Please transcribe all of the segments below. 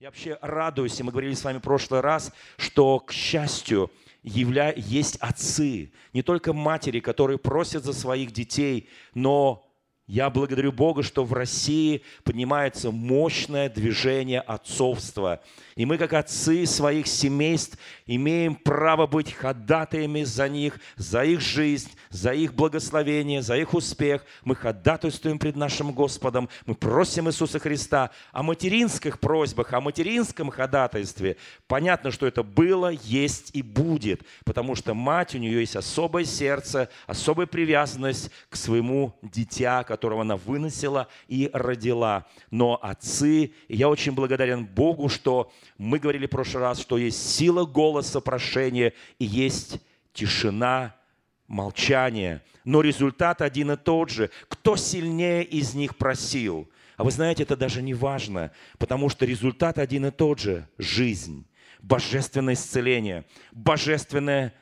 Я вообще радуюсь, и мы говорили с вами в прошлый раз, что, к счастью, явля... есть отцы, не только матери, которые просят за своих детей, но я благодарю Бога, что в России поднимается мощное движение отцовства. И мы, как отцы своих семейств, имеем право быть ходатаями за них, за их жизнь, за их благословение, за их успех. Мы ходатайствуем пред нашим Господом. Мы просим Иисуса Христа о материнских просьбах, о материнском ходатайстве. Понятно, что это было, есть и будет, потому что мать, у нее есть особое сердце, особая привязанность к своему дитя, которого она выносила и родила. Но отцы, я очень благодарен Богу, что мы говорили в прошлый раз, что есть сила голоса прошения и есть тишина, молчание. Но результат один и тот же. Кто сильнее из них просил? А вы знаете, это даже не важно, потому что результат один и тот же – жизнь, божественное исцеление, божественное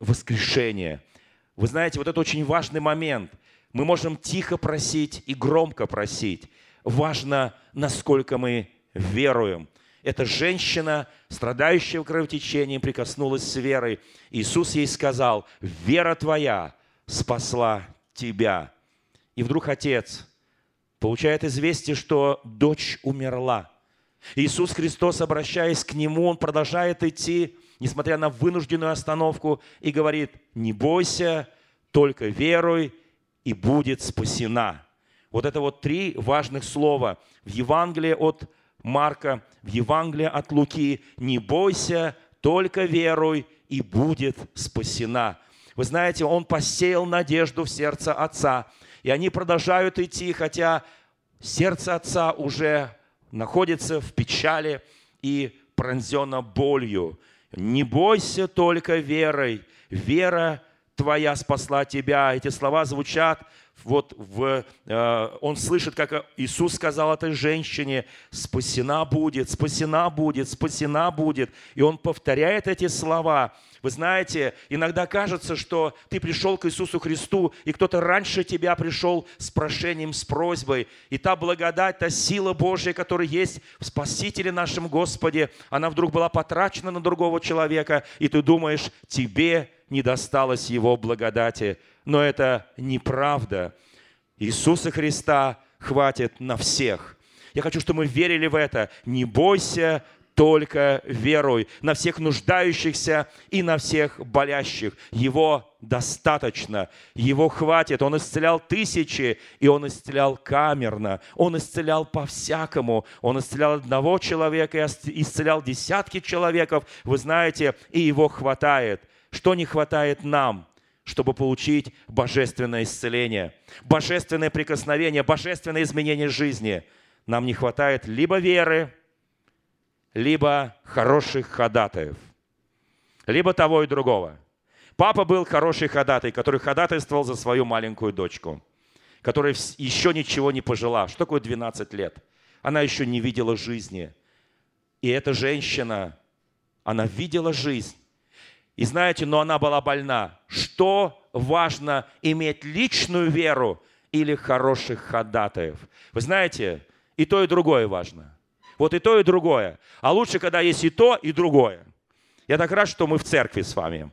воскрешение. Вы знаете, вот это очень важный момент. Мы можем тихо просить и громко просить. Важно, насколько мы веруем. Эта женщина, страдающая кровотечением, прикоснулась с верой. Иисус ей сказал, вера твоя спасла тебя. И вдруг отец получает известие, что дочь умерла. Иисус Христос, обращаясь к нему, он продолжает идти, несмотря на вынужденную остановку, и говорит, не бойся, только веруй, и будет спасена. Вот это вот три важных слова в Евангелии от Марка, в Евангелии от Луки. Не бойся, только веруй, и будет спасена. Вы знаете, он посеял надежду в сердце отца. И они продолжают идти, хотя сердце отца уже находится в печали и пронзено болью. Не бойся только верой. Вера твоя спасла тебя. Эти слова звучат вот в, э, он слышит, как Иисус сказал этой женщине, спасена будет, спасена будет, спасена будет. И он повторяет эти слова. Вы знаете, иногда кажется, что ты пришел к Иисусу Христу, и кто-то раньше тебя пришел с прошением, с просьбой. И та благодать, та сила Божья, которая есть в Спасителе нашем Господе, она вдруг была потрачена на другого человека, и ты думаешь, тебе не досталось Его благодати. Но это неправда. Иисуса Христа хватит на всех. Я хочу, чтобы мы верили в это. Не бойся, только веруй на всех нуждающихся и на всех болящих. Его достаточно, его хватит. Он исцелял тысячи, и он исцелял камерно, он исцелял по-всякому. Он исцелял одного человека и исцелял десятки человеков, вы знаете, и его хватает. Что не хватает нам, чтобы получить божественное исцеление, божественное прикосновение, божественное изменение жизни? Нам не хватает либо веры, либо хороших ходатаев, либо того и другого. Папа был хороший ходатай, который ходатайствовал за свою маленькую дочку, которая еще ничего не пожила. Что такое 12 лет? Она еще не видела жизни. И эта женщина, она видела жизнь, и знаете, но она была больна. Что важно, иметь личную веру или хороших ходатаев? Вы знаете, и то, и другое важно. Вот и то, и другое. А лучше, когда есть и то, и другое. Я так рад, что мы в церкви с вами.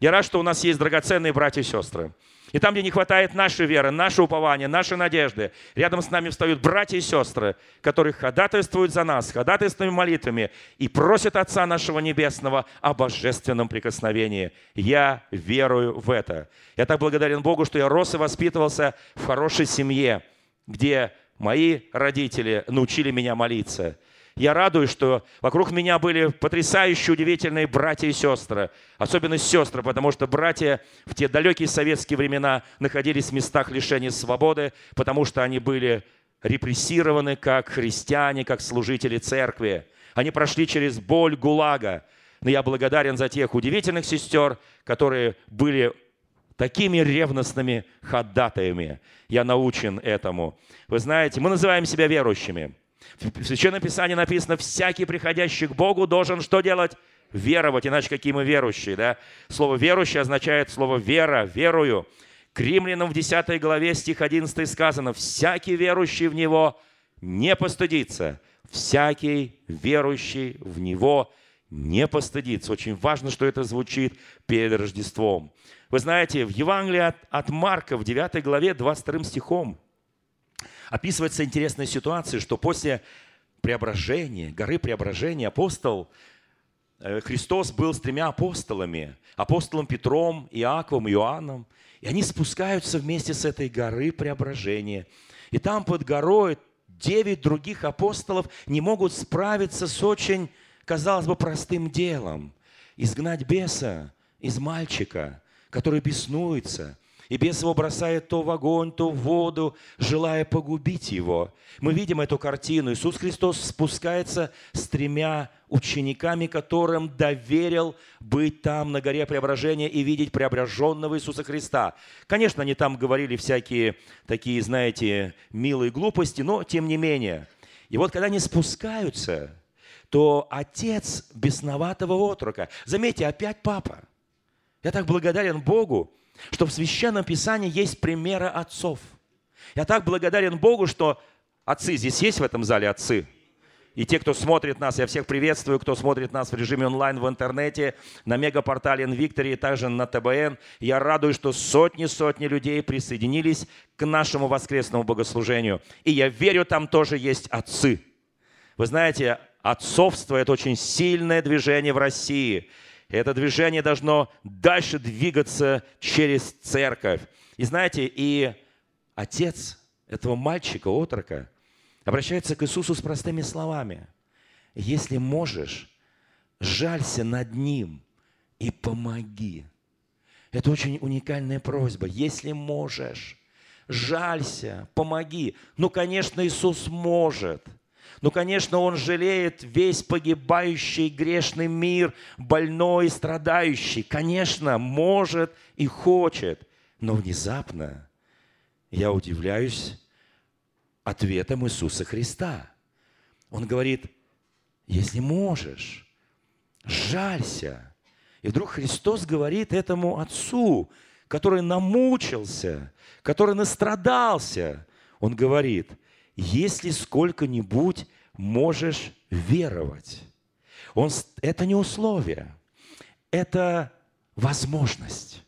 Я рад, что у нас есть драгоценные братья и сестры. И там, где не хватает нашей веры, нашего упования, нашей надежды, рядом с нами встают братья и сестры, которые ходатайствуют за нас, ходатайственными молитвами и просят Отца нашего Небесного о божественном прикосновении. Я верую в это. Я так благодарен Богу, что я рос и воспитывался в хорошей семье, где мои родители научили меня молиться – я радуюсь, что вокруг меня были потрясающие, удивительные братья и сестры. Особенно сестры, потому что братья в те далекие советские времена находились в местах лишения свободы, потому что они были репрессированы как христиане, как служители церкви. Они прошли через боль ГУЛАГа. Но я благодарен за тех удивительных сестер, которые были такими ревностными ходатаями. Я научен этому. Вы знаете, мы называем себя верующими – в Священном Писании написано, всякий приходящий к Богу должен что делать? Веровать, иначе какие мы верующие, да? Слово «верующий» означает слово «вера», «верую». К римлянам в 10 главе стих 11 сказано, «Всякий верующий в Него не постыдится, всякий верующий в Него не постыдится. Очень важно, что это звучит перед Рождеством. Вы знаете, в Евангелии от, от Марка в 9 главе 22 стихом описывается интересная ситуация, что после преображения, горы преображения, апостол э, Христос был с тремя апостолами, апостолом Петром, Иаковом, Иоанном, и они спускаются вместе с этой горы преображения. И там под горой девять других апостолов не могут справиться с очень, казалось бы, простым делом. Изгнать беса из мальчика, который беснуется – и бес его бросает то в огонь, то в воду, желая погубить его. Мы видим эту картину. Иисус Христос спускается с тремя учениками, которым доверил быть там на горе преображения и видеть преображенного Иисуса Христа. Конечно, они там говорили всякие такие, знаете, милые глупости, но тем не менее. И вот когда они спускаются, то отец бесноватого отрока, заметьте, опять папа. Я так благодарен Богу, что в Священном Писании есть примеры отцов. Я так благодарен Богу, что отцы, здесь есть в этом зале отцы? И те, кто смотрит нас, я всех приветствую, кто смотрит нас в режиме онлайн в интернете, на мегапортале Инвикторе и также на ТБН. Я радуюсь, что сотни-сотни людей присоединились к нашему воскресному богослужению. И я верю, там тоже есть отцы. Вы знаете, отцовство – это очень сильное движение в России – это движение должно дальше двигаться через церковь. И знаете, и отец этого мальчика, отрока, обращается к Иисусу с простыми словами. Если можешь, жалься над ним и помоги. Это очень уникальная просьба. Если можешь, жалься, помоги. Ну, конечно, Иисус может – ну, конечно, он жалеет весь погибающий грешный мир, больной страдающий. Конечно, может и хочет. Но внезапно я удивляюсь ответом Иисуса Христа. Он говорит, если можешь, жалься. И вдруг Христос говорит этому отцу, который намучился, который настрадался, он говорит, если сколько-нибудь можешь веровать. Он, это не условие, это возможность.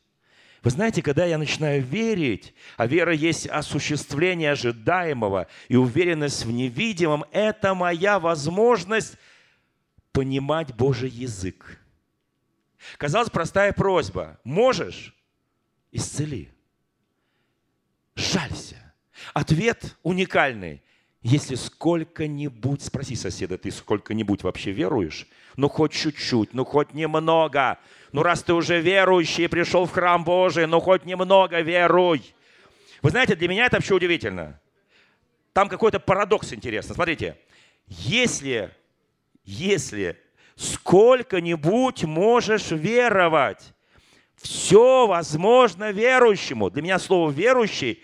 Вы знаете, когда я начинаю верить, а вера есть осуществление ожидаемого и уверенность в невидимом, это моя возможность понимать Божий язык. Казалось, простая просьба. Можешь? Исцели. Жалься. Ответ уникальный. Если сколько-нибудь, спроси соседа, ты сколько-нибудь вообще веруешь? Ну, хоть чуть-чуть, ну, хоть немного. Ну, раз ты уже верующий пришел в храм Божий, ну, хоть немного веруй. Вы знаете, для меня это вообще удивительно. Там какой-то парадокс интересный. Смотрите, если, если сколько-нибудь можешь веровать, все возможно верующему. Для меня слово «верующий»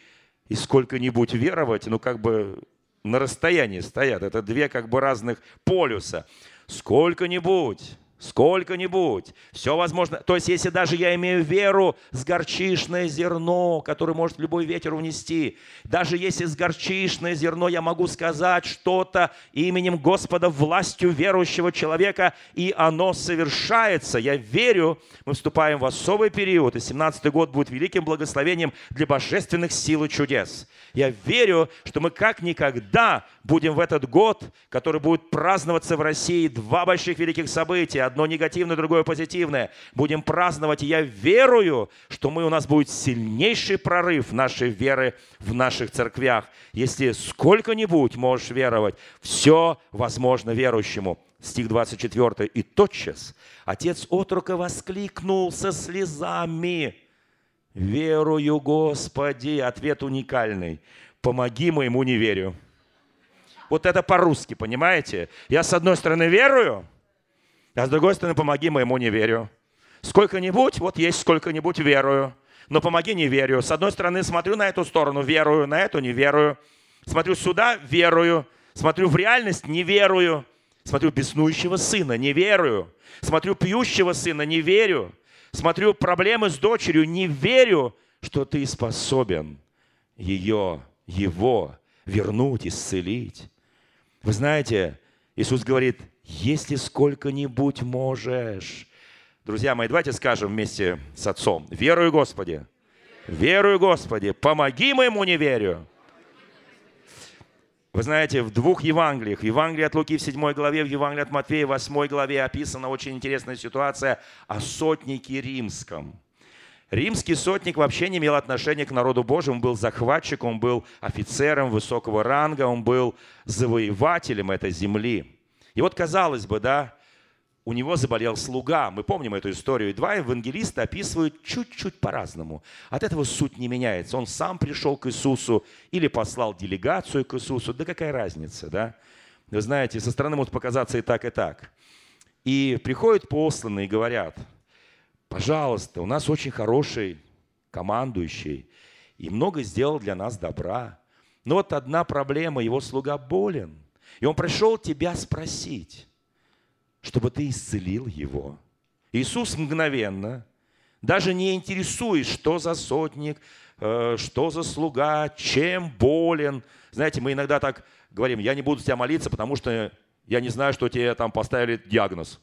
и сколько-нибудь веровать, ну как бы на расстоянии стоят. Это две как бы разных полюса. Сколько-нибудь сколько-нибудь, все возможно. То есть, если даже я имею веру с горчишное зерно, которое может любой ветер унести, даже если с горчишное зерно я могу сказать что-то именем Господа, властью верующего человека, и оно совершается. Я верю, мы вступаем в особый период, и 17 год будет великим благословением для божественных сил и чудес. Я верю, что мы как никогда будем в этот год, который будет праздноваться в России, два больших великих события, одно негативное, другое позитивное. Будем праздновать, и я верую, что мы, у нас будет сильнейший прорыв нашей веры в наших церквях. Если сколько-нибудь можешь веровать, все возможно верующему. Стих 24. «И тотчас отец отрока воскликнул со слезами, «Верую, Господи!» Ответ уникальный. «Помоги моему неверию». Вот это по-русски, понимаете? Я с одной стороны верую, а с другой стороны, помоги моему неверию. Сколько-нибудь, вот есть сколько-нибудь верую. Но помоги не верю. С одной стороны, смотрю на эту сторону, верую, на эту не верую. Смотрю сюда, верую. Смотрю в реальность, не верую. Смотрю беснующего сына, не верую. Смотрю пьющего сына, не верю. Смотрю проблемы с дочерью, не верю, что ты способен ее, его вернуть, исцелить. Вы знаете, Иисус говорит, если сколько-нибудь можешь. Друзья мои, давайте скажем вместе с Отцом. Верую, Господи. Верую, Господи. Помоги моему неверию. Вы знаете, в двух Евангелиях, в Евангелии от Луки в 7 главе, в Евангелии от Матфея в 8 главе описана очень интересная ситуация о сотнике римском. Римский сотник вообще не имел отношения к народу Божьему, он был захватчиком, он был офицером высокого ранга, он был завоевателем этой земли. И вот казалось бы, да, у него заболел слуга. Мы помним эту историю. И два евангелиста описывают чуть-чуть по-разному. От этого суть не меняется. Он сам пришел к Иисусу или послал делегацию к Иисусу. Да какая разница, да? Вы знаете, со стороны может показаться и так, и так. И приходят посланные и говорят – пожалуйста, у нас очень хороший командующий и много сделал для нас добра. Но вот одна проблема, его слуга болен. И он пришел тебя спросить, чтобы ты исцелил его. Иисус мгновенно, даже не интересуясь, что за сотник, э, что за слуга, чем болен. Знаете, мы иногда так говорим, я не буду тебя молиться, потому что я не знаю, что тебе там поставили диагноз.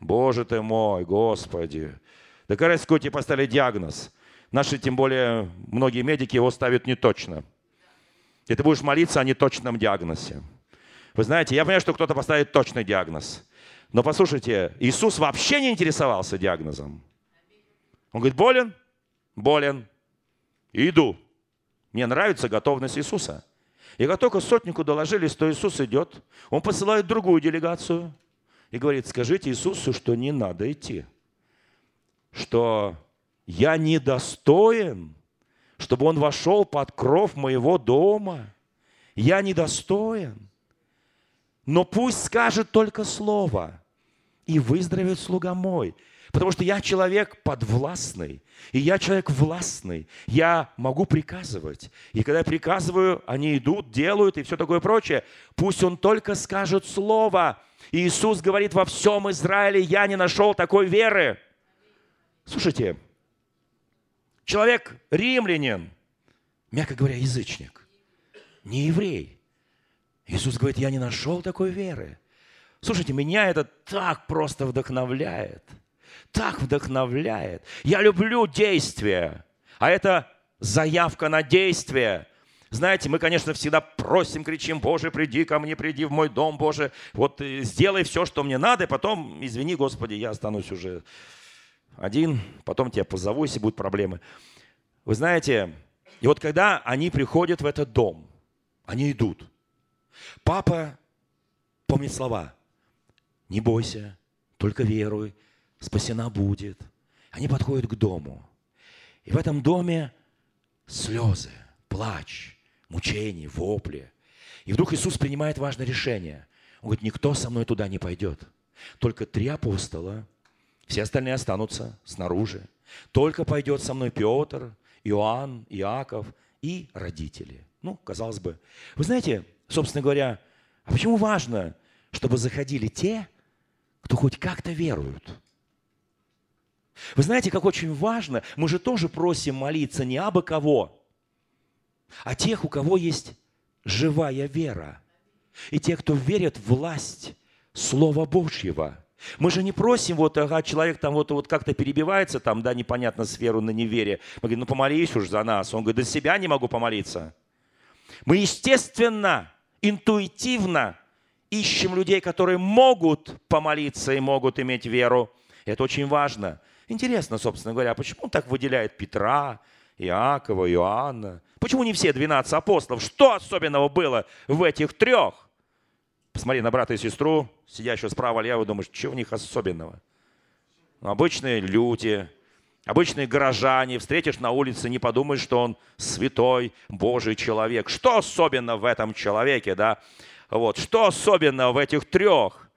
Боже ты мой, Господи. Да какая разница, тебе поставили диагноз? Наши, тем более, многие медики его ставят не точно. И ты будешь молиться о неточном диагнозе. Вы знаете, я понимаю, что кто-то поставит точный диагноз. Но послушайте, Иисус вообще не интересовался диагнозом. Он говорит, болен? Болен. Иду. Мне нравится готовность Иисуса. И как только сотнику доложили, что Иисус идет, он посылает другую делегацию – и говорит, скажите Иисусу, что не надо идти, что я недостоин, чтобы он вошел под кров моего дома. Я недостоин. Но пусть скажет только слово, и выздоровеет слуга мой. Потому что я человек подвластный, и я человек властный. Я могу приказывать. И когда я приказываю, они идут, делают и все такое прочее. Пусть он только скажет слово, и Иисус говорит, во всем Израиле я не нашел такой веры. Слушайте, человек римлянин, мягко говоря, язычник, не еврей. Иисус говорит, я не нашел такой веры. Слушайте, меня это так просто вдохновляет. Так вдохновляет. Я люблю действия. А это заявка на действие. Знаете, мы, конечно, всегда просим, кричим, Боже, приди ко мне, приди в мой дом, Боже, вот э, сделай все, что мне надо, и потом, извини, Господи, я останусь уже один, потом тебя позову, если будут проблемы. Вы знаете, и вот когда они приходят в этот дом, они идут. Папа помнит слова. Не бойся, только веруй, спасена будет. Они подходят к дому. И в этом доме слезы, плач, мучений, вопли. И вдруг Иисус принимает важное решение. Он говорит, никто со мной туда не пойдет. Только три апостола, все остальные останутся снаружи. Только пойдет со мной Петр, Иоанн, Иаков и родители. Ну, казалось бы. Вы знаете, собственно говоря, а почему важно, чтобы заходили те, кто хоть как-то веруют? Вы знаете, как очень важно, мы же тоже просим молиться не абы кого, а тех, у кого есть живая вера. И те, кто верит в власть Слова Божьего. Мы же не просим, вот, ага, человек там вот, вот как-то перебивается, там, да, непонятно, с веру на неверие. Мы говорим, ну помолись уж за нас. Он говорит, до себя не могу помолиться. Мы, естественно, интуитивно ищем людей, которые могут помолиться и могут иметь веру. Это очень важно. Интересно, собственно говоря, почему он так выделяет Петра, Иакова, Иоанна. Почему не все 12 апостолов? Что особенного было в этих трех? Посмотри на брата и сестру, сидящего справа лево, думаешь, что в них особенного? Обычные люди, обычные горожане, встретишь на улице, не подумаешь, что он святой Божий человек. Что особенно в этом человеке, да? Вот, что особенно в этих трех?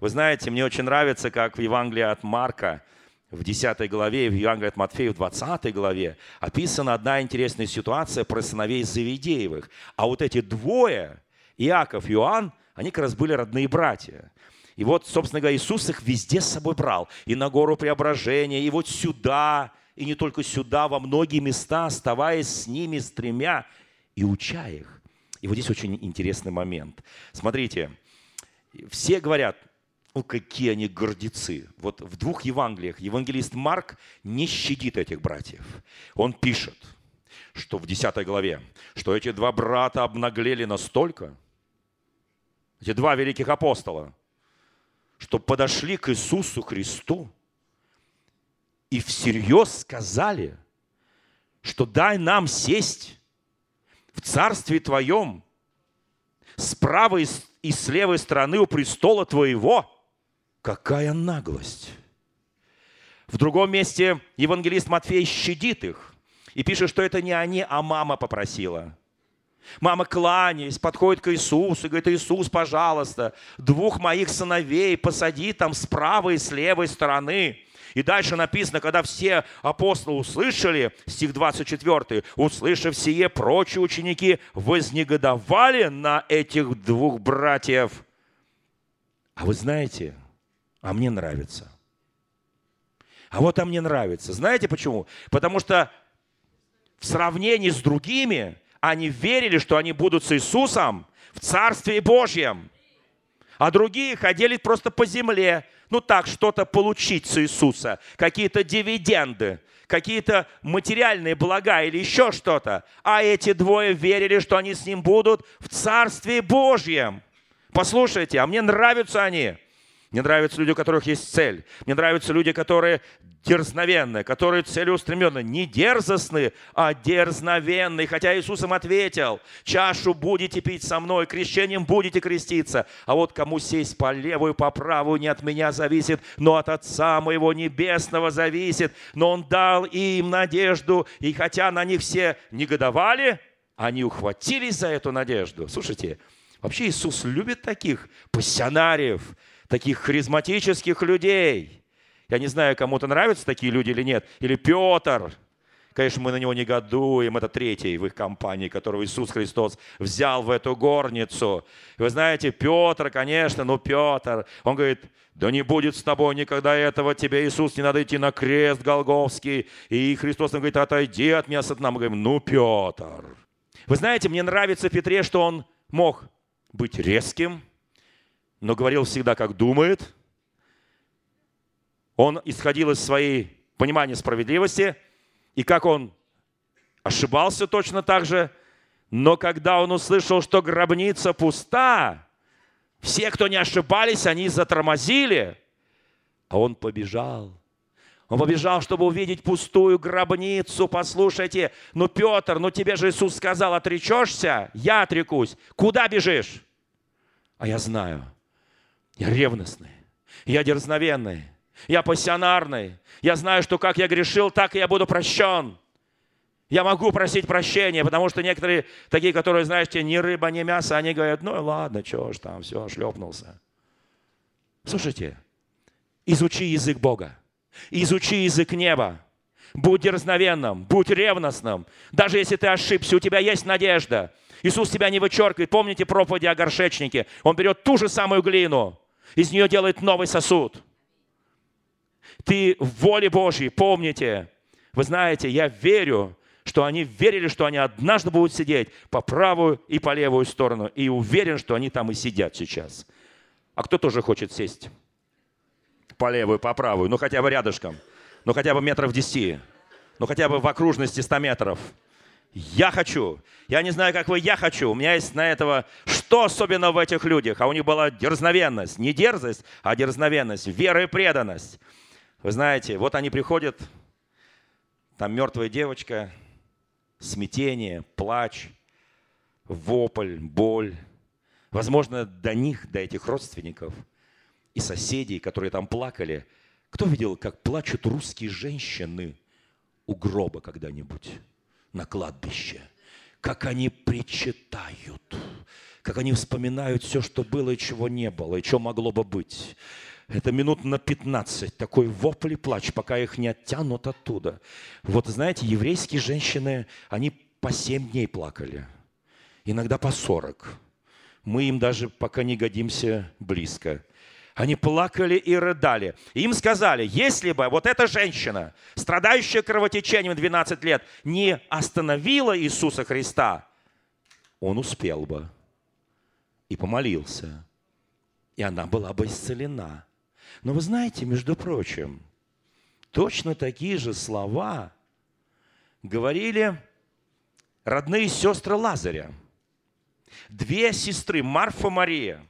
Вы знаете, мне очень нравится, как в Евангелии от Марка – в 10 главе, в Евангелии от Матфея в 20 главе описана одна интересная ситуация про сыновей Завидеевых. А вот эти двое, Иаков и Иоанн, они как раз были родные братья. И вот, собственно говоря, Иисус их везде с собой брал. И на гору преображения, и вот сюда, и не только сюда, во многие места, оставаясь с ними, с тремя, и уча их. И вот здесь очень интересный момент. Смотрите, все говорят, ну какие они гордецы. Вот в двух Евангелиях евангелист Марк не щадит этих братьев. Он пишет, что в 10 главе, что эти два брата обнаглели настолько, эти два великих апостола, что подошли к Иисусу Христу и всерьез сказали, что дай нам сесть в Царстве Твоем с правой и с левой стороны у престола Твоего. Какая наглость! В другом месте евангелист Матфей щадит их и пишет, что это не они, а мама попросила. Мама, кланяясь, подходит к Иисусу и говорит, Иисус, пожалуйста, двух моих сыновей посади там с правой и с левой стороны. И дальше написано, когда все апостолы услышали, стих 24, услышав сие, прочие ученики вознегодовали на этих двух братьев. А вы знаете, а мне нравится. А вот а мне нравится. Знаете почему? Потому что в сравнении с другими они верили, что они будут с Иисусом в Царстве Божьем. А другие ходили просто по земле, ну так, что-то получить с Иисуса, какие-то дивиденды, какие-то материальные блага или еще что-то. А эти двое верили, что они с ним будут в Царстве Божьем. Послушайте, а мне нравятся они. Мне нравятся люди, у которых есть цель. Мне нравятся люди, которые дерзновенные, которые целеустремленные. Не дерзостные, а дерзновенные. Хотя Иисус им ответил, чашу будете пить со мной, крещением будете креститься. А вот кому сесть по левую, по правую, не от меня зависит, но от Отца моего Небесного зависит. Но Он дал им надежду, и хотя на них все негодовали, они ухватились за эту надежду. Слушайте, вообще Иисус любит таких пассионариев, таких харизматических людей. Я не знаю, кому-то нравятся такие люди или нет. Или Петр. Конечно, мы на него негодуем. Это третий в их компании, которого Иисус Христос взял в эту горницу. вы знаете, Петр, конечно, ну Петр, он говорит, да не будет с тобой никогда этого, тебе, Иисус, не надо идти на крест Голговский. И Христос нам говорит, отойди от меня, сатана. Мы говорим, ну, Петр. Вы знаете, мне нравится в Петре, что он мог быть резким, но говорил всегда, как думает. Он исходил из своей понимания справедливости, и как он ошибался точно так же, но когда он услышал, что гробница пуста, все, кто не ошибались, они затормозили, а он побежал. Он побежал, чтобы увидеть пустую гробницу. Послушайте, ну, Петр, ну тебе же Иисус сказал, отречешься? Я отрекусь. Куда бежишь? А я знаю, я ревностный, я дерзновенный, я пассионарный. Я знаю, что как я грешил, так и я буду прощен. Я могу просить прощения, потому что некоторые такие, которые, знаете, ни рыба, ни мясо, они говорят, ну ладно, что ж там, все, шлепнулся. Слушайте, изучи язык Бога, изучи язык неба, будь дерзновенным, будь ревностным. Даже если ты ошибся, у тебя есть надежда. Иисус тебя не вычеркивает. Помните проповеди о горшечнике? Он берет ту же самую глину, из нее делает новый сосуд. Ты в воле Божьей, помните. Вы знаете, я верю, что они верили, что они однажды будут сидеть по правую и по левую сторону. И уверен, что они там и сидят сейчас. А кто тоже хочет сесть? По левую, по правую, ну хотя бы рядышком. Ну хотя бы метров десяти. Ну хотя бы в окружности 100 метров. Я хочу. Я не знаю, как вы, я хочу. У меня есть на этого, что особенно в этих людях. А у них была дерзновенность. Не дерзость, а дерзновенность. Вера и преданность. Вы знаете, вот они приходят, там мертвая девочка, смятение, плач, вопль, боль. Возможно, до них, до этих родственников и соседей, которые там плакали. Кто видел, как плачут русские женщины у гроба когда-нибудь? На кладбище, как они причитают, как они вспоминают все, что было и чего не было, и что могло бы быть. Это минут на 15, такой вопль и плач, пока их не оттянут оттуда. Вот знаете, еврейские женщины, они по 7 дней плакали, иногда по 40. Мы им даже пока не годимся близко. Они плакали и рыдали. Им сказали, если бы вот эта женщина, страдающая кровотечением 12 лет, не остановила Иисуса Христа, он успел бы и помолился. И она была бы исцелена. Но вы знаете, между прочим, точно такие же слова говорили родные сестры Лазаря. Две сестры, Марфа Мария.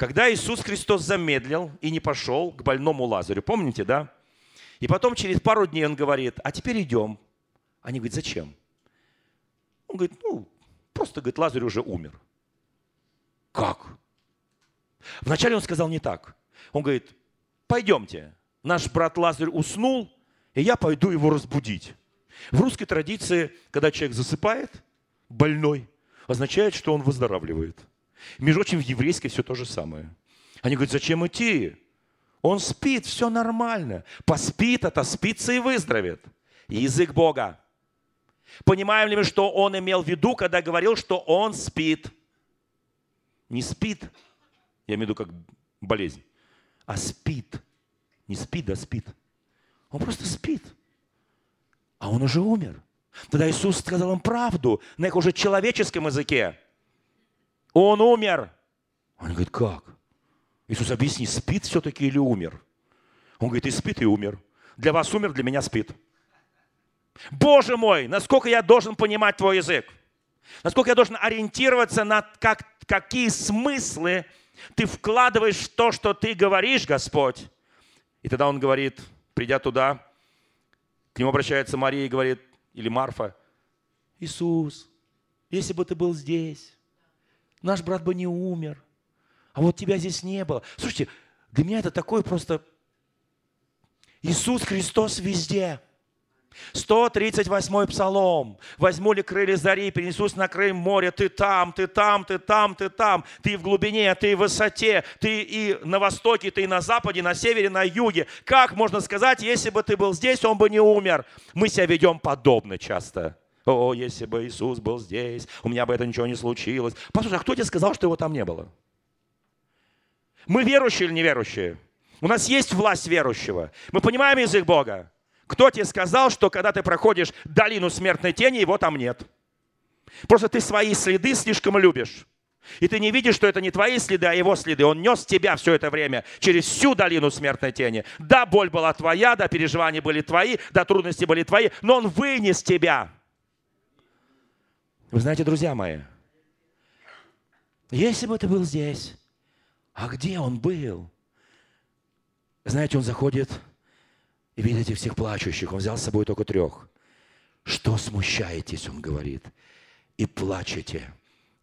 Когда Иисус Христос замедлил и не пошел к больному Лазарю, помните, да? И потом через пару дней он говорит, а теперь идем. Они говорят, зачем? Он говорит, ну, просто, говорит, Лазарь уже умер. Как? Вначале он сказал не так. Он говорит, пойдемте, наш брат Лазарь уснул, и я пойду его разбудить. В русской традиции, когда человек засыпает, больной, означает, что он выздоравливает. Между прочим, в еврейской все то же самое. Они говорят, зачем идти? Он спит, все нормально. Поспит, отоспится и выздоровеет. Язык Бога. Понимаем ли мы, что он имел в виду, когда говорил, что он спит? Не спит, я имею в виду как болезнь, а спит. Не спит, а спит. Он просто спит. А он уже умер. Тогда Иисус сказал им правду на их уже человеческом языке. Он умер. Он говорит, как? Иисус, объясни, спит все-таки или умер? Он говорит, и спит, и умер. Для вас умер, для меня спит. Боже мой, насколько я должен понимать твой язык? Насколько я должен ориентироваться на как, какие смыслы ты вкладываешь в то, что ты говоришь, Господь. И тогда он говорит, придя туда, к нему обращается Мария и говорит, или Марфа, Иисус, если бы ты был здесь, наш брат бы не умер, а вот тебя здесь не было. Слушайте, для меня это такой просто Иисус Христос везде – 138 псалом. «Возьму ли крылья зари, перенесусь на край моря, ты там, ты там, ты там, ты там, ты в глубине, ты в высоте, ты и на востоке, ты и на западе, на севере, на юге». Как можно сказать, если бы ты был здесь, он бы не умер? Мы себя ведем подобно часто. О, если бы Иисус был здесь, у меня бы это ничего не случилось. Послушай, а кто тебе сказал, что его там не было? Мы верующие или неверующие? У нас есть власть верующего. Мы понимаем язык Бога. Кто тебе сказал, что когда ты проходишь долину смертной тени, его там нет? Просто ты свои следы слишком любишь. И ты не видишь, что это не твои следы, а его следы. Он нес тебя все это время через всю долину смертной тени. Да, боль была твоя, да, переживания были твои, да, трудности были твои, но он вынес тебя. Вы знаете, друзья мои, если бы ты был здесь, а где он был? Знаете, он заходит и видит этих всех плачущих. Он взял с собой только трех. Что смущаетесь, он говорит, и плачете.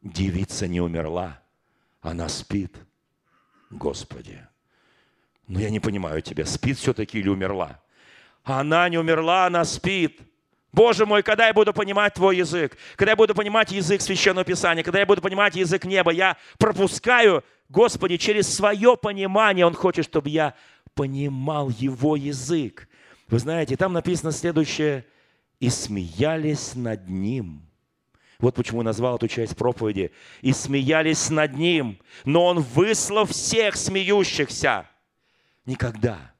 Девица не умерла, она спит. Господи, ну я не понимаю тебя, спит все-таки или умерла? Она не умерла, она спит. Боже мой, когда я буду понимать Твой язык, когда я буду понимать язык Священного Писания, когда я буду понимать язык неба, я пропускаю, Господи, через свое понимание Он хочет, чтобы я понимал его язык. Вы знаете, там написано следующее. «И смеялись над ним». Вот почему назвал эту часть проповеди. «И смеялись над ним, но он выслал всех смеющихся». Никогда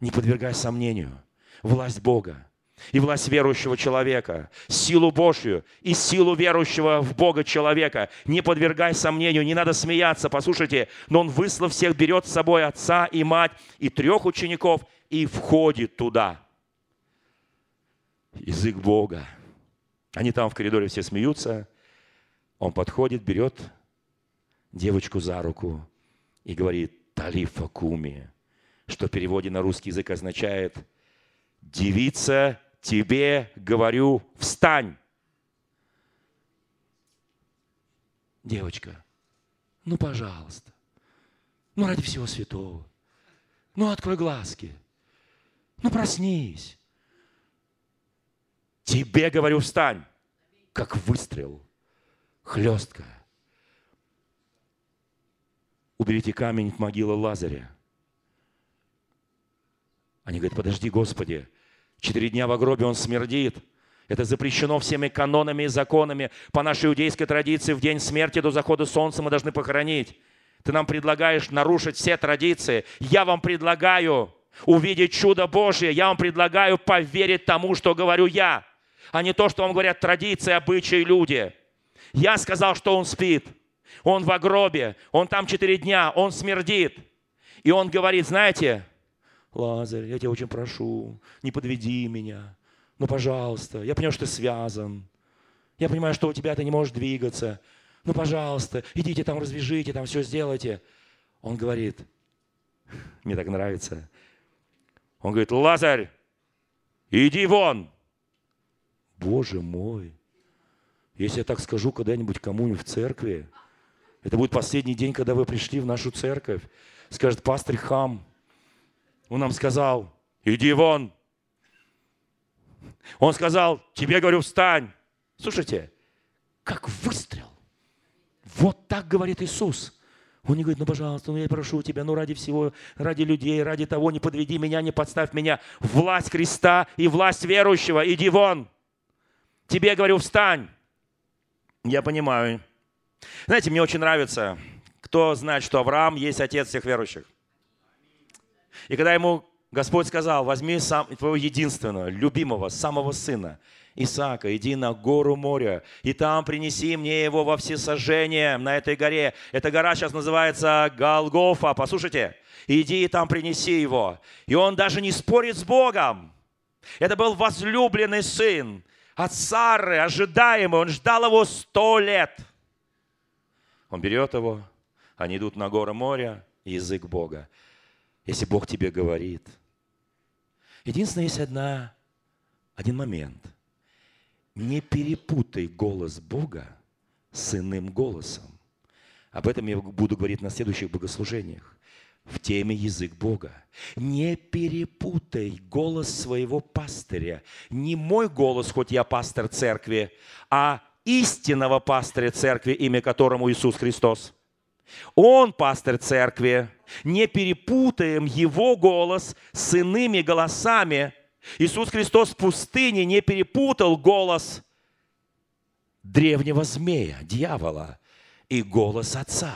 не подвергай сомнению власть Бога и власть верующего человека, силу Божью и силу верующего в Бога человека. Не подвергай сомнению, не надо смеяться, послушайте, но он выслав всех, берет с собой отца и мать и трех учеников и входит туда. Язык Бога. Они там в коридоре все смеются. Он подходит, берет девочку за руку и говорит «Талифа куми», что в переводе на русский язык означает «Девица, тебе говорю, встань. Девочка, ну, пожалуйста, ну, ради всего святого, ну, открой глазки, ну, проснись. Тебе, говорю, встань, как выстрел, хлестка. Уберите камень от могилы Лазаря. Они говорят, подожди, Господи, Четыре дня в гробе он смердит. Это запрещено всеми канонами и законами. По нашей иудейской традиции в день смерти до захода солнца мы должны похоронить. Ты нам предлагаешь нарушить все традиции. Я вам предлагаю увидеть чудо Божье. Я вам предлагаю поверить тому, что говорю я, а не то, что вам говорят традиции, обычаи, люди. Я сказал, что он спит. Он в гробе, он там четыре дня, он смердит. И он говорит, знаете, Лазарь, я тебя очень прошу, не подведи меня. Ну, пожалуйста, я понимаю, что ты связан. Я понимаю, что у тебя ты не можешь двигаться. Ну, пожалуйста, идите там, развяжите, там все сделайте. Он говорит, мне так нравится. Он говорит, Лазарь, иди вон. Боже мой, если я так скажу когда-нибудь кому-нибудь в церкви, это будет последний день, когда вы пришли в нашу церковь. Скажет, пастор Хам, он нам сказал, иди вон. Он сказал, тебе говорю, встань. Слушайте, как выстрел. Вот так говорит Иисус. Он не говорит, ну, пожалуйста, ну, я прошу тебя, ну, ради всего, ради людей, ради того, не подведи меня, не подставь меня. Власть Христа и власть верующего, иди вон. Тебе, говорю, встань. Я понимаю. Знаете, мне очень нравится, кто знает, что Авраам есть отец всех верующих. И когда ему Господь сказал, возьми сам, твоего единственного, любимого, самого сына, Исаака, иди на гору моря, и там принеси мне его во всесожжение на этой горе. Эта гора сейчас называется Галгофа, послушайте. Иди и там принеси его. И он даже не спорит с Богом. Это был возлюбленный сын от Сары, ожидаемый. Он ждал его сто лет. Он берет его, они идут на гору моря, язык Бога. Если Бог тебе говорит. Единственное, есть одна, один момент – не перепутай голос Бога с иным голосом. Об этом я буду говорить на следующих богослужениях. В теме язык Бога. Не перепутай голос своего пастыря. Не мой голос, хоть я пастор церкви, а истинного пастыря церкви, имя которому Иисус Христос. Он пастырь церкви. Не перепутаем его голос с иными голосами, Иисус Христос в пустыне не перепутал голос древнего змея, дьявола, и голос Отца.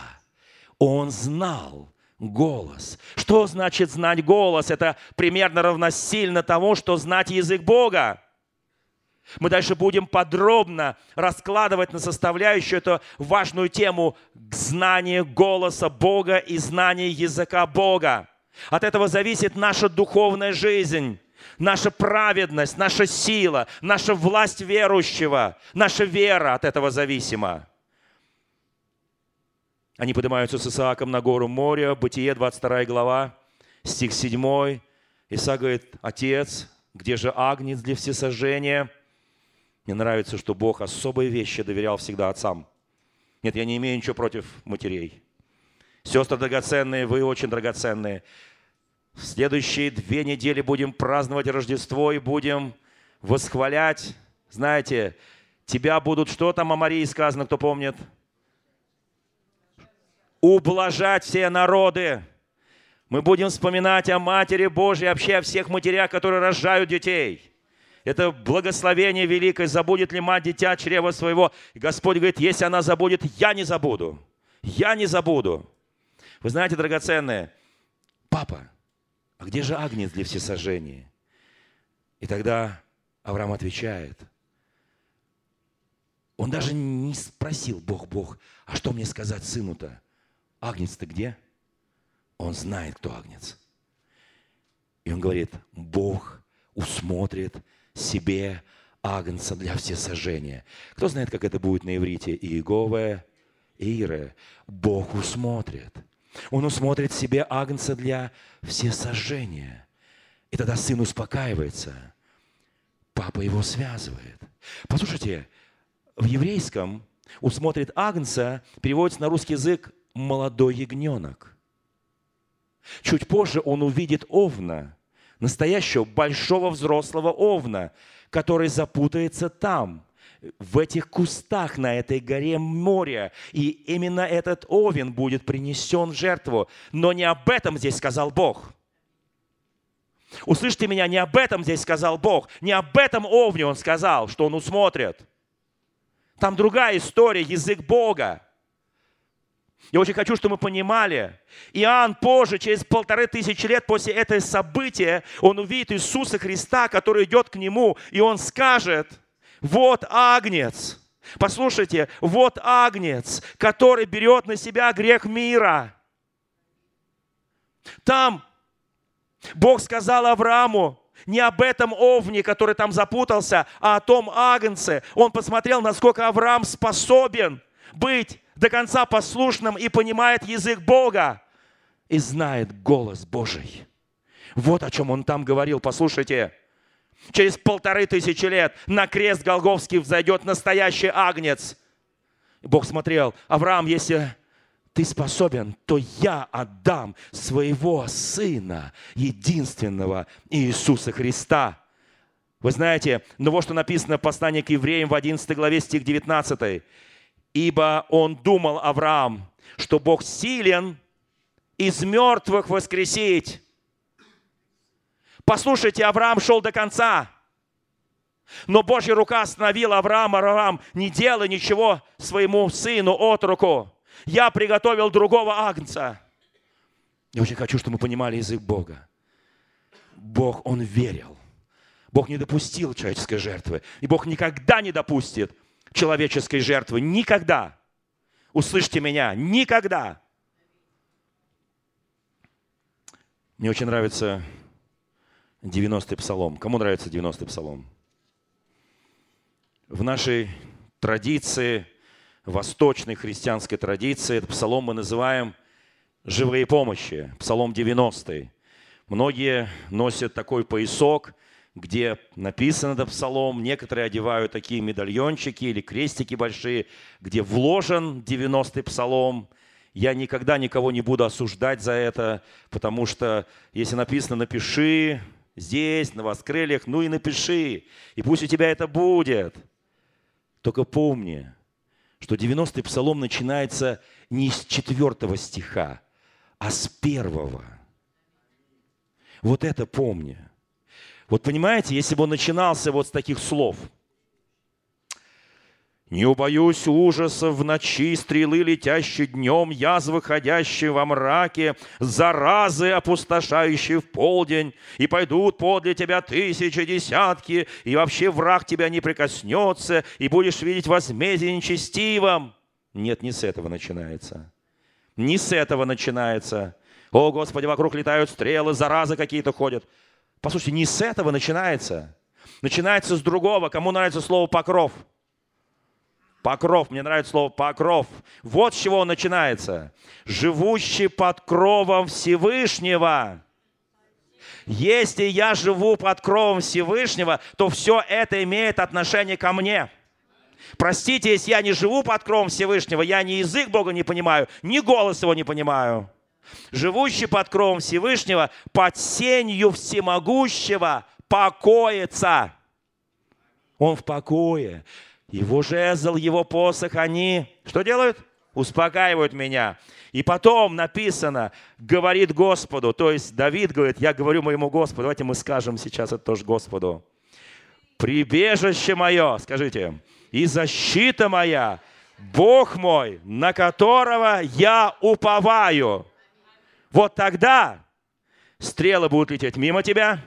Он знал голос. Что значит знать голос? Это примерно равносильно тому, что знать язык Бога. Мы дальше будем подробно раскладывать на составляющую эту важную тему знание голоса Бога и знание языка Бога. От этого зависит наша духовная жизнь наша праведность, наша сила, наша власть верующего, наша вера от этого зависима. Они поднимаются с Исааком на гору моря, Бытие, 22 глава, стих 7. Исаак говорит, отец, где же агнец для всесожжения? Мне нравится, что Бог особые вещи доверял всегда отцам. Нет, я не имею ничего против матерей. Сестры драгоценные, вы очень драгоценные. В следующие две недели будем праздновать Рождество и будем восхвалять. Знаете, тебя будут, что там о Марии сказано, кто помнит? Ублажать все народы. Мы будем вспоминать о Матери Божьей, вообще о всех матерях, которые рожают детей. Это благословение великое. Забудет ли мать дитя чрева своего? И Господь говорит, если она забудет, я не забуду. Я не забуду. Вы знаете, драгоценные, папа, а где же агнец для всесожжения? И тогда Авраам отвечает, он даже не спросил, Бог, Бог, а что мне сказать сыну-то? Агнец-то где? Он знает, кто агнец. И он говорит, Бог усмотрит себе агнца для всесожжения. Кто знает, как это будет на иврите? Иегове, Ире. Бог усмотрит. Он усмотрит себе агнца для всесожжения. И тогда сын успокаивается. Папа его связывает. Послушайте, в еврейском усмотрит агнца переводится на русский язык молодой ягненок. Чуть позже он увидит овна, настоящего большого взрослого овна, который запутается там, в этих кустах на этой горе моря. И именно этот овен будет принесен в жертву. Но не об этом здесь сказал Бог. Услышьте меня, не об этом здесь сказал Бог. Не об этом овне Он сказал, что Он усмотрит. Там другая история, язык Бога. Я очень хочу, чтобы мы понимали. Иоанн позже, через полторы тысячи лет после этого события, он увидит Иисуса Христа, который идет к нему, и он скажет – вот агнец, Послушайте, вот агнец, который берет на себя грех мира. Там Бог сказал Аврааму, не об этом овне, который там запутался, а о том агнце. Он посмотрел, насколько Авраам способен быть до конца послушным и понимает язык Бога и знает голос Божий. Вот о чем он там говорил. Послушайте, через полторы тысячи лет на крест Голговский взойдет настоящий агнец. Бог смотрел, Авраам, если ты способен, то я отдам своего Сына, единственного Иисуса Христа. Вы знаете, ну вот что написано в послании к евреям в 11 главе, стих 19. «Ибо он думал, Авраам, что Бог силен из мертвых воскресить». Послушайте, Авраам шел до конца. Но Божья рука остановила Авраама, Авраам, не делай ничего своему сыну от руку я приготовил другого агнца. Я очень хочу, чтобы мы понимали язык Бога. Бог, Он верил. Бог не допустил человеческой жертвы. И Бог никогда не допустит человеческой жертвы. Никогда. Услышьте меня. Никогда. Мне очень нравится 90-й псалом. Кому нравится 90-й псалом? В нашей традиции восточной христианской традиции. Этот псалом мы называем «Живые помощи», псалом 90. Многие носят такой поясок, где написано этот псалом, некоторые одевают такие медальончики или крестики большие, где вложен 90-й псалом. Я никогда никого не буду осуждать за это, потому что если написано «напиши», здесь, на воскрыльях, ну и напиши, и пусть у тебя это будет. Только помни, что 90-й псалом начинается не с четвертого стиха, а с первого. Вот это помни. Вот понимаете, если бы он начинался вот с таких слов – не убоюсь ужасов в ночи, стрелы, летящие днем, язвы, ходящие во мраке, заразы, опустошающие в полдень, и пойдут подле тебя тысячи, десятки, и вообще враг тебя не прикоснется, и будешь видеть возмездие нечестивым. Нет, не с этого начинается. Не с этого начинается. О, Господи, вокруг летают стрелы, заразы какие-то ходят. Послушайте, не с этого начинается. Начинается с другого. Кому нравится слово «покров»? Покров, мне нравится слово покров. Вот с чего он начинается. Живущий под кровом Всевышнего. Если я живу под кровом Всевышнего, то все это имеет отношение ко мне. Простите, если я не живу под кровом Всевышнего, я ни язык Бога не понимаю, ни голос Его не понимаю. Живущий под кровом Всевышнего, под сенью всемогущего покоится. Он в покое. Его жезл, его посох, они что делают? Успокаивают меня. И потом написано, говорит Господу, то есть Давид говорит, я говорю моему Господу, давайте мы скажем сейчас это тоже Господу. Прибежище мое, скажите, и защита моя, Бог мой, на которого я уповаю. Вот тогда стрелы будут лететь мимо тебя,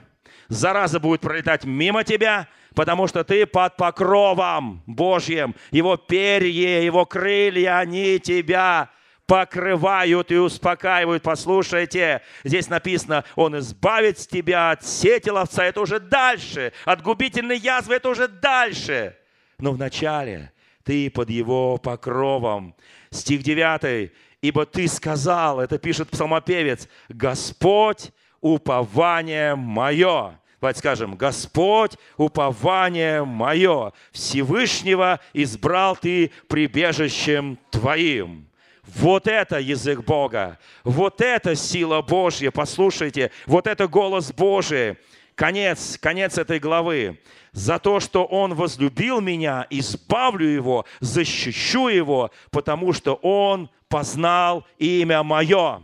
зараза будет пролетать мимо тебя, потому что ты под покровом Божьим. Его перья, его крылья, они тебя покрывают и успокаивают. Послушайте, здесь написано, Он избавит тебя от сети ловца. Это уже дальше. От губительной язвы это уже дальше. Но вначале ты под Его покровом. Стих 9. «Ибо ты сказал, это пишет псалмопевец, Господь, упование мое». Давайте скажем, Господь, упование мое, Всевышнего избрал ты прибежищем твоим. Вот это язык Бога, вот это сила Божья, послушайте, вот это голос Божий. Конец, конец этой главы. За то, что Он возлюбил меня, избавлю Его, защищу Его, потому что Он познал имя Мое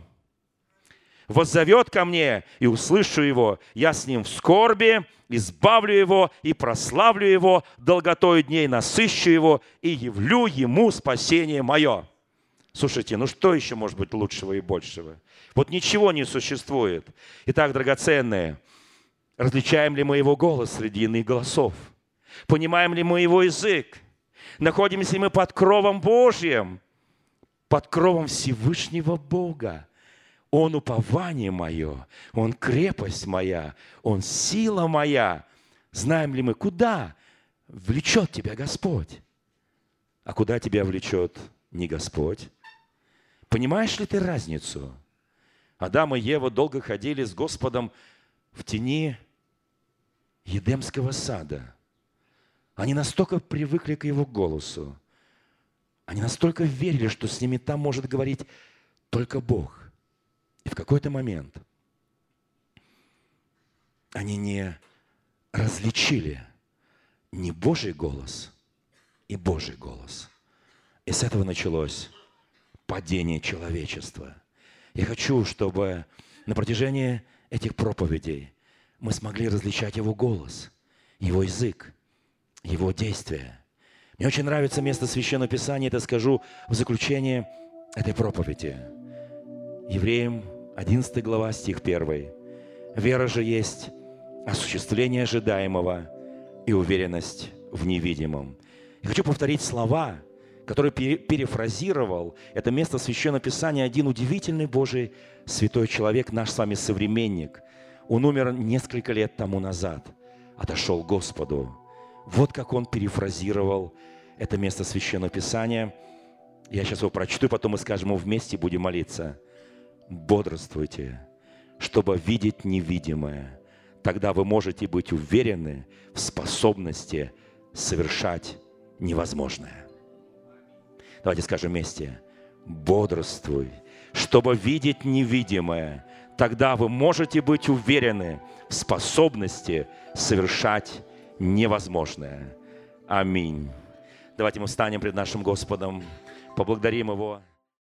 воззовет ко мне, и услышу его. Я с ним в скорби, избавлю его и прославлю его, долготой дней насыщу его и явлю ему спасение мое». Слушайте, ну что еще может быть лучшего и большего? Вот ничего не существует. Итак, драгоценные, различаем ли мы его голос среди иных голосов? Понимаем ли мы его язык? Находимся мы под кровом Божьим, под кровом Всевышнего Бога. Он упование мое, Он крепость моя, Он сила моя. Знаем ли мы, куда влечет тебя Господь? А куда тебя влечет не Господь? Понимаешь ли ты разницу? Адам и Ева долго ходили с Господом в тени Едемского сада. Они настолько привыкли к его голосу. Они настолько верили, что с ними там может говорить только Бог. И в какой-то момент они не различили не Божий голос и Божий голос. И с этого началось падение человечества. Я хочу, чтобы на протяжении этих проповедей мы смогли различать Его голос, Его язык, Его действия. Мне очень нравится место Священного Писания, это скажу в заключение этой проповеди. Евреям 11 глава, стих 1. «Вера же есть осуществление ожидаемого и уверенность в невидимом». Я хочу повторить слова, которые перефразировал это место Священного Писания один удивительный Божий святой человек, наш с вами современник. Он умер несколько лет тому назад, отошел к Господу. Вот как он перефразировал это место Священного Писания. Я сейчас его прочту, потом мы скажем его вместе, будем молиться. Бодрствуйте, чтобы видеть невидимое. Тогда вы можете быть уверены в способности совершать невозможное. Давайте скажем вместе. Бодрствуй, чтобы видеть невидимое. Тогда вы можете быть уверены в способности совершать невозможное. Аминь. Давайте мы встанем пред нашим Господом, поблагодарим Его.